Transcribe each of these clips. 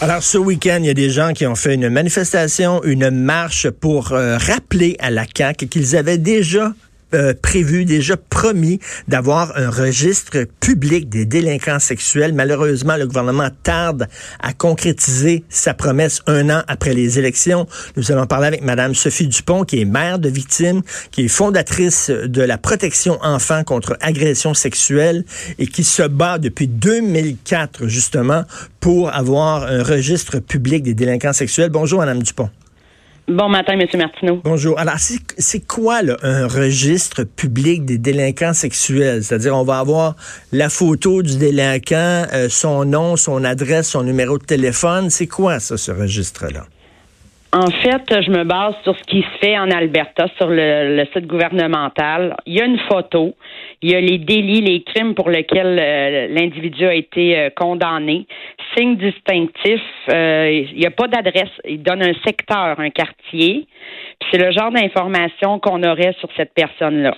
Alors, ce week-end, il y a des gens qui ont fait une manifestation, une marche pour euh, rappeler à la CAQ qu'ils avaient déjà euh, prévu, déjà promis d'avoir un registre public des délinquants sexuels. Malheureusement, le gouvernement tarde à concrétiser sa promesse un an après les élections. Nous allons parler avec Madame Sophie Dupont, qui est mère de victimes, qui est fondatrice de la protection enfants contre agression sexuelle et qui se bat depuis 2004, justement, pour avoir un registre public des délinquants sexuels. Bonjour, Madame Dupont. Bon matin, M. Martineau. Bonjour. Alors, c'est quoi un registre public des délinquants sexuels? C'est-à-dire, on va avoir la photo du délinquant, euh, son nom, son adresse, son numéro de téléphone. C'est quoi ça, ce registre-là? En fait, je me base sur ce qui se fait en Alberta, sur le, site gouvernemental. Il y a une photo, il y a les délits, les crimes pour lesquels euh, l'individu a été euh, condamné. Signe distinctif, euh, il n'y a pas d'adresse. Il donne un secteur, un quartier. C'est le genre d'information qu'on aurait sur cette personne-là.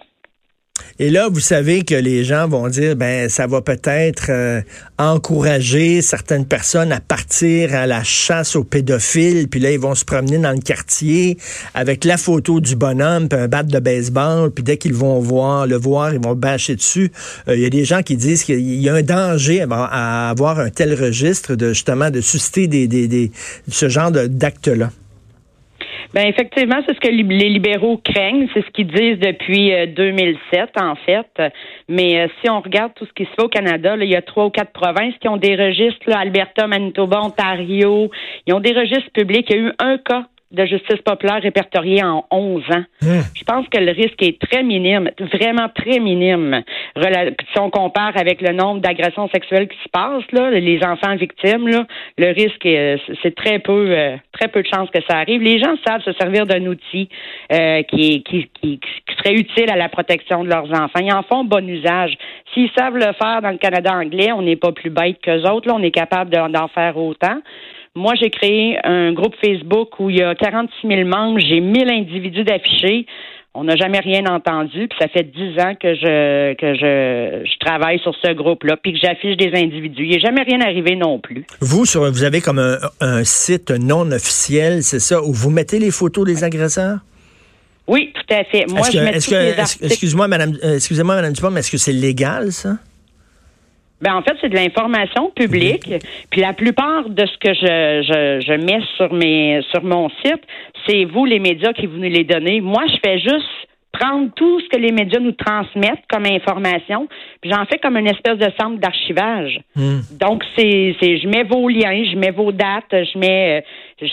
Et là, vous savez que les gens vont dire, ben, ça va peut-être euh, encourager certaines personnes à partir à la chasse aux pédophiles, puis là, ils vont se promener dans le quartier avec la photo du bonhomme, puis un bat de baseball, puis dès qu'ils vont voir le voir, ils vont bâcher dessus. Euh, il y a des gens qui disent qu'il y a un danger à avoir un tel registre de justement de susciter des, des, des ce genre d'actes-là. Ben effectivement, c'est ce que les libéraux craignent, c'est ce qu'ils disent depuis 2007 euh, en fait. Mais euh, si on regarde tout ce qui se fait au Canada, il y a trois ou quatre provinces qui ont des registres, Alberta, Manitoba, Ontario, ils ont des registres publics. Il y a eu un cas de justice populaire répertoriée en 11 ans. Hein? Je pense que le risque est très minime, vraiment très minime. Si on compare avec le nombre d'agressions sexuelles qui se passent, là, les enfants victimes, là, le risque, c'est très peu, euh, très peu de chances que ça arrive. Les gens savent se servir d'un outil euh, qui, qui, qui, serait utile à la protection de leurs enfants. Ils en font bon usage. S'ils savent le faire dans le Canada anglais, on n'est pas plus bête qu'eux autres. Là, on est capable d'en faire autant. Moi, j'ai créé un groupe Facebook où il y a 46 000 membres, j'ai 1000 individus d'affichés. On n'a jamais rien entendu, puis ça fait 10 ans que je que je, je travaille sur ce groupe-là, puis que j'affiche des individus. Il n'est jamais rien arrivé non plus. Vous, sur, vous avez comme un, site non officiel, c'est ça, où vous mettez les photos des agresseurs? Oui, tout à fait. Moi, je mets Excuse-moi, madame, euh, excusez-moi, madame Dupont, mais est-ce que c'est légal, ça? Ben en fait, c'est de l'information publique. Puis la plupart de ce que je, je, je mets sur mes sur mon site, c'est vous les médias qui vous nous les donnez. Moi, je fais juste prendre tout ce que les médias nous transmettent comme information, puis j'en fais comme une espèce de centre d'archivage. Hmm. Donc c'est c'est je mets vos liens, je mets vos dates, je mets je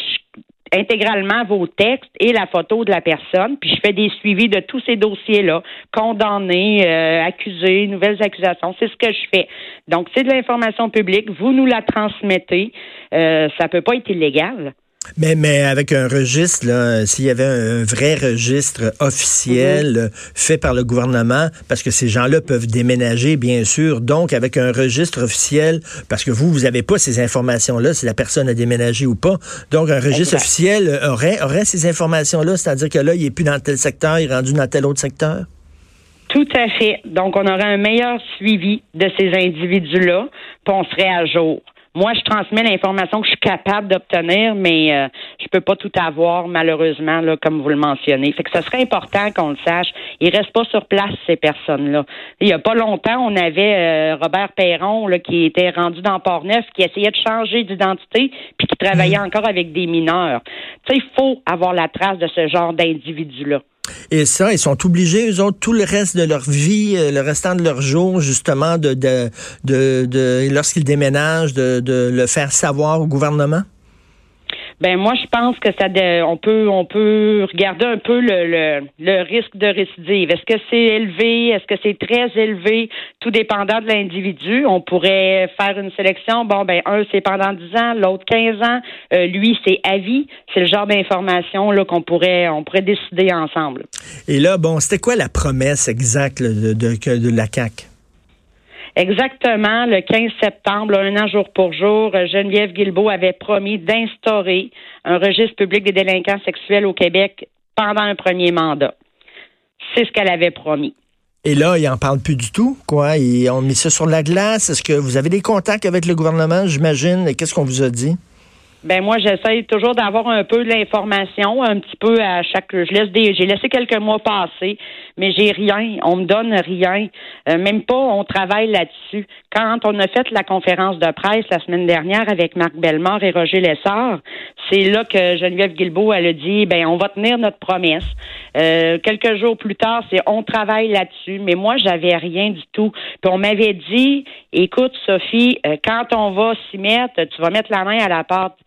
intégralement vos textes et la photo de la personne, puis je fais des suivis de tous ces dossiers-là, condamnés, euh, accusés, nouvelles accusations. C'est ce que je fais. Donc, c'est de l'information publique. Vous nous la transmettez. Euh, ça peut pas être illégal. Mais, mais avec un registre, s'il y avait un, vrai registre officiel mhm. fait par le gouvernement, parce que ces gens-là peuvent déménager, bien sûr, donc avec un registre officiel, parce que vous, vous n'avez pas ces informations-là, si la personne a déménagé ou pas. Donc, un registre officiel aurait, aurait ces informations-là, c'est-à-dire que là, il n'est plus dans tel secteur, il est rendu dans tel autre secteur? Tout à fait. Donc, on aurait un meilleur suivi de ces individus-là, puis on serait à jour. Moi, je transmets l'information que je suis capable d'obtenir, mais euh, je peux pas tout avoir, malheureusement, là, comme vous le mentionnez. Fait que ce serait important qu'on le sache. Ils restent pas sur place, ces personnes-là. Il y a pas longtemps, on avait euh, Robert Perron là, qui était rendu dans Port-Neuf, qui essayait de changer d'identité, puis qui travaillait mmh. encore avec des mineurs. Tu sais, il faut avoir la trace de ce genre d'individus-là. Et ça, ils sont obligés, eux autres, tout le reste de leur vie, euh, le restant de leur jour, justement, de, de, de, lorsqu'ils déménagent, de, de le faire savoir au gouvernement? Ben moi, je pense que ça, on peut, on peut regarder un peu le, le, risque de récidive. Est-ce que c'est élevé? Est-ce que c'est très élevé? Tout dépendant de l'individu. On pourrait faire une sélection. Bon, ben un c'est pendant 10 ans, l'autre 15 ans. Euh, lui c'est à vie. C'est le genre d'information là qu'on pourrait, on pourrait décider ensemble. Et là, bon, c'était quoi la promesse exacte de, de, de la CAC Exactement, le 15 septembre, un an jour pour jour, Geneviève Guilbeault avait promis d'instaurer un registre public des délinquants sexuels au Québec pendant un premier mandat. C'est ce qu'elle avait promis. Et là, ils en parlent plus du tout, quoi? Ils ont mis ça sur la glace. Est-ce que vous avez des contacts avec le gouvernement, j'imagine? Qu'est-ce qu'on vous a dit? Ben moi, j'essaie toujours d'avoir un peu de l'information, un petit peu à chaque. Je laisse des. J'ai laissé quelques mois passer, mais j'ai rien. On me donne rien. Euh, même pas. On travaille là-dessus. Quand on a fait la conférence de presse la semaine dernière avec Marc Bellemare et Roger Lessard, c'est là que Geneviève Guilbeault elle a dit, ben on va tenir notre promesse. Euh, quelques jours plus tard, c'est on travaille là-dessus. Mais moi, j'avais rien du tout. Puis on m'avait dit, écoute Sophie, euh, quand on va s'y mettre, tu vas mettre la main à la porte.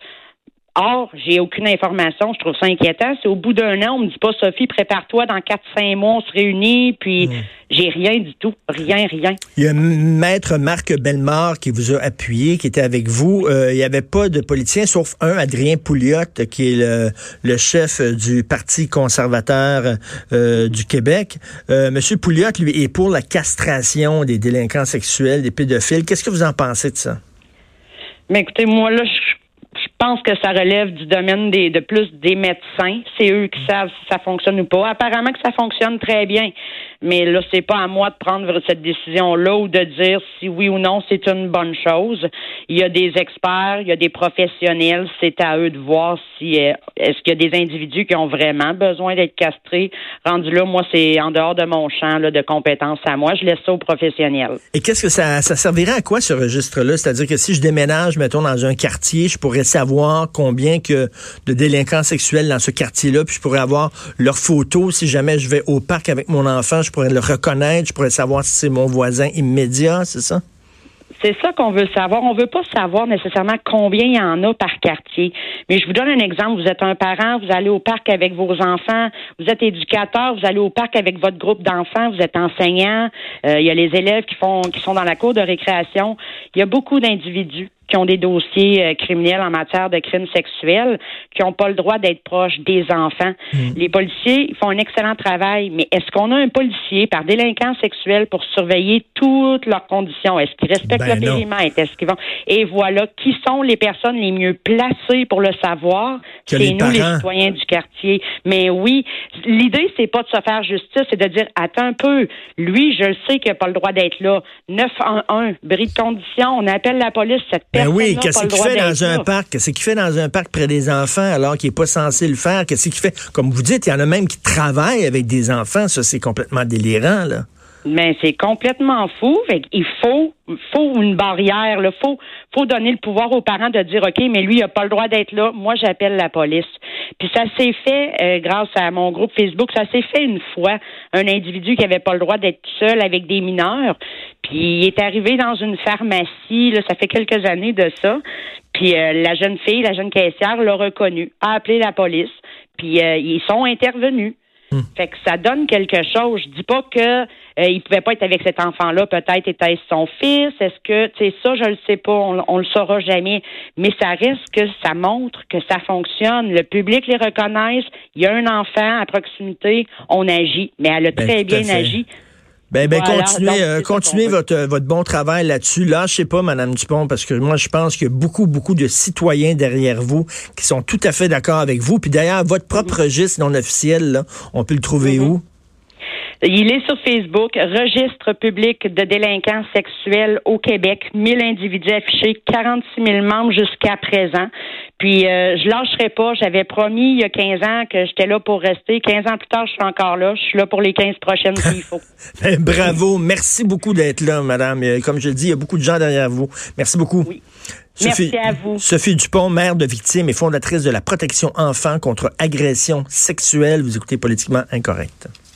Or, j'ai aucune information. Je trouve ça inquiétant. C'est au bout d'un an, on me dit pas, Sophie, prépare-toi, dans quatre, cinq mois, on se réunit, puis hmm. j'ai rien du tout. Rien, rien. Il y a Maître Marc Bellemare qui vous a appuyé, qui était avec vous. Euh, il n'y avait pas de politicien, sauf un, Adrien Pouliot, qui est le, chef du Parti conservateur euh, du Québec. Euh, Monsieur Pouliot, lui, est pour la castration des délinquants sexuels, des pédophiles. Qu'est-ce que vous en pensez de ça? Mais écoutez, moi, là, je je pense que ça relève du domaine des, de plus des médecins. C'est eux qui savent si ça fonctionne ou pas. Apparemment que ça fonctionne très bien. Mais là, c'est pas à moi de prendre cette décision-là ou de dire si oui ou non c'est une bonne chose. Il y a des experts, il y a des professionnels. C'est à eux de voir si euh, est-ce qu'il y a des individus qui ont vraiment besoin d'être castrés? Rendu là, moi, c'est en dehors de mon champ de compétences à moi. Je laisse ça aux professionnels. Et qu'est-ce que ça, ça servirait à quoi ce registre-là? C'est-à-dire que si je déménage, mettons, dans un quartier, je pourrais savoir voir combien de délinquants sexuels dans ce quartier-là, puis je pourrais avoir leurs photos. Si jamais je vais au parc avec mon enfant, je pourrais le reconnaître, je pourrais savoir si c'est mon voisin immédiat, c'est ça? C'est ça qu'on veut savoir. On veut pas savoir nécessairement combien il y en a par quartier. Mais je vous donne un exemple. Vous êtes un parent, vous allez au parc avec vos enfants, vous êtes éducateur, vous allez au parc avec votre groupe d'enfants, vous êtes enseignant, euh, il y a les élèves qui font qui sont dans la cour de récréation. Il y a beaucoup d'individus qui ont des dossiers euh, criminels en matière de crimes sexuels, qui n'ont pas le droit d'être proches des enfants. Mm. Les policiers font un excellent travail, mais est-ce qu'on a un policier par délinquant sexuel pour surveiller toutes leurs conditions? Est-ce qu'ils respectent ben le périmètre? Est-ce qu'ils vont... Et voilà, qui sont les personnes les mieux placées pour le savoir? C'est nous, les citoyens du quartier. Mais oui, l'idée, c'est pas de se faire justice, c'est de dire, attends un peu, lui, je sais qu'il n'a pas le droit d'être là. 911, bris de condition, on appelle la police, cette ben oui, qu'est-ce qu'il fait dans un parc? Qu'est-ce qu'il fait dans un parc près des enfants alors qu'il n'est pas censé le faire? Qu'est-ce qu'il fait? Comme vous dites, il y en a même qui travaillent avec des enfants. Ça, c'est complètement délirant, là. Mais c'est complètement fou. il faut, faut une barrière. Il faut, donner le pouvoir aux parents de dire OK, mais lui, il n'a pas le droit d'être là. Moi, j'appelle la police. Puis ça s'est fait euh, grâce à mon groupe Facebook. Ça s'est fait une fois. Un individu qui n'avait pas le droit d'être seul avec des mineurs. Puis il est arrivé dans une pharmacie. Là, ça fait quelques années de ça. Puis euh, la jeune fille, la jeune caissière, l'a reconnu, a appelé la police. Puis euh, ils sont intervenus. Hmm. Fait que ça donne quelque chose. Je dis pas que euh, il pouvait pas être avec cet enfant-là. Peut-être était-ce son fils. Est-ce que, c'est ça, je le sais pas. On, on le saura jamais. Mais ça reste que ça montre que ça fonctionne. Le public les reconnaît. Il y a un enfant à proximité. On agit. Mais elle a ben, très bien agi. Ben, ben continuez, euh, continuez votre, votre bon travail là-dessus. Lâchez pas, Madame Dupont, parce que moi, je pense qu'il y a beaucoup, beaucoup de citoyens derrière vous qui sont tout à fait d'accord avec vous. Puis d'ailleurs, votre propre registre non officiel, là, on peut le trouver mm-hmm. où? Il est sur Facebook, registre public de délinquants sexuels au Québec, 1000 individus affichés, 46 000 membres jusqu'à présent. Puis euh, je lâcherai pas. J'avais promis il y a 15 ans que j'étais là pour rester. 15 ans plus tard, je suis encore là. Je suis là pour les 15 prochaines s'il faut. Ben, bravo. Merci beaucoup d'être là, madame. Euh, comme je le dis, il y a beaucoup de gens derrière vous. Merci beaucoup. Oui. Merci à vous. Sophie Dupont, mère de victime et fondatrice de la protection enfants contre agression sexuelle. Vous écoutez politiquement incorrect.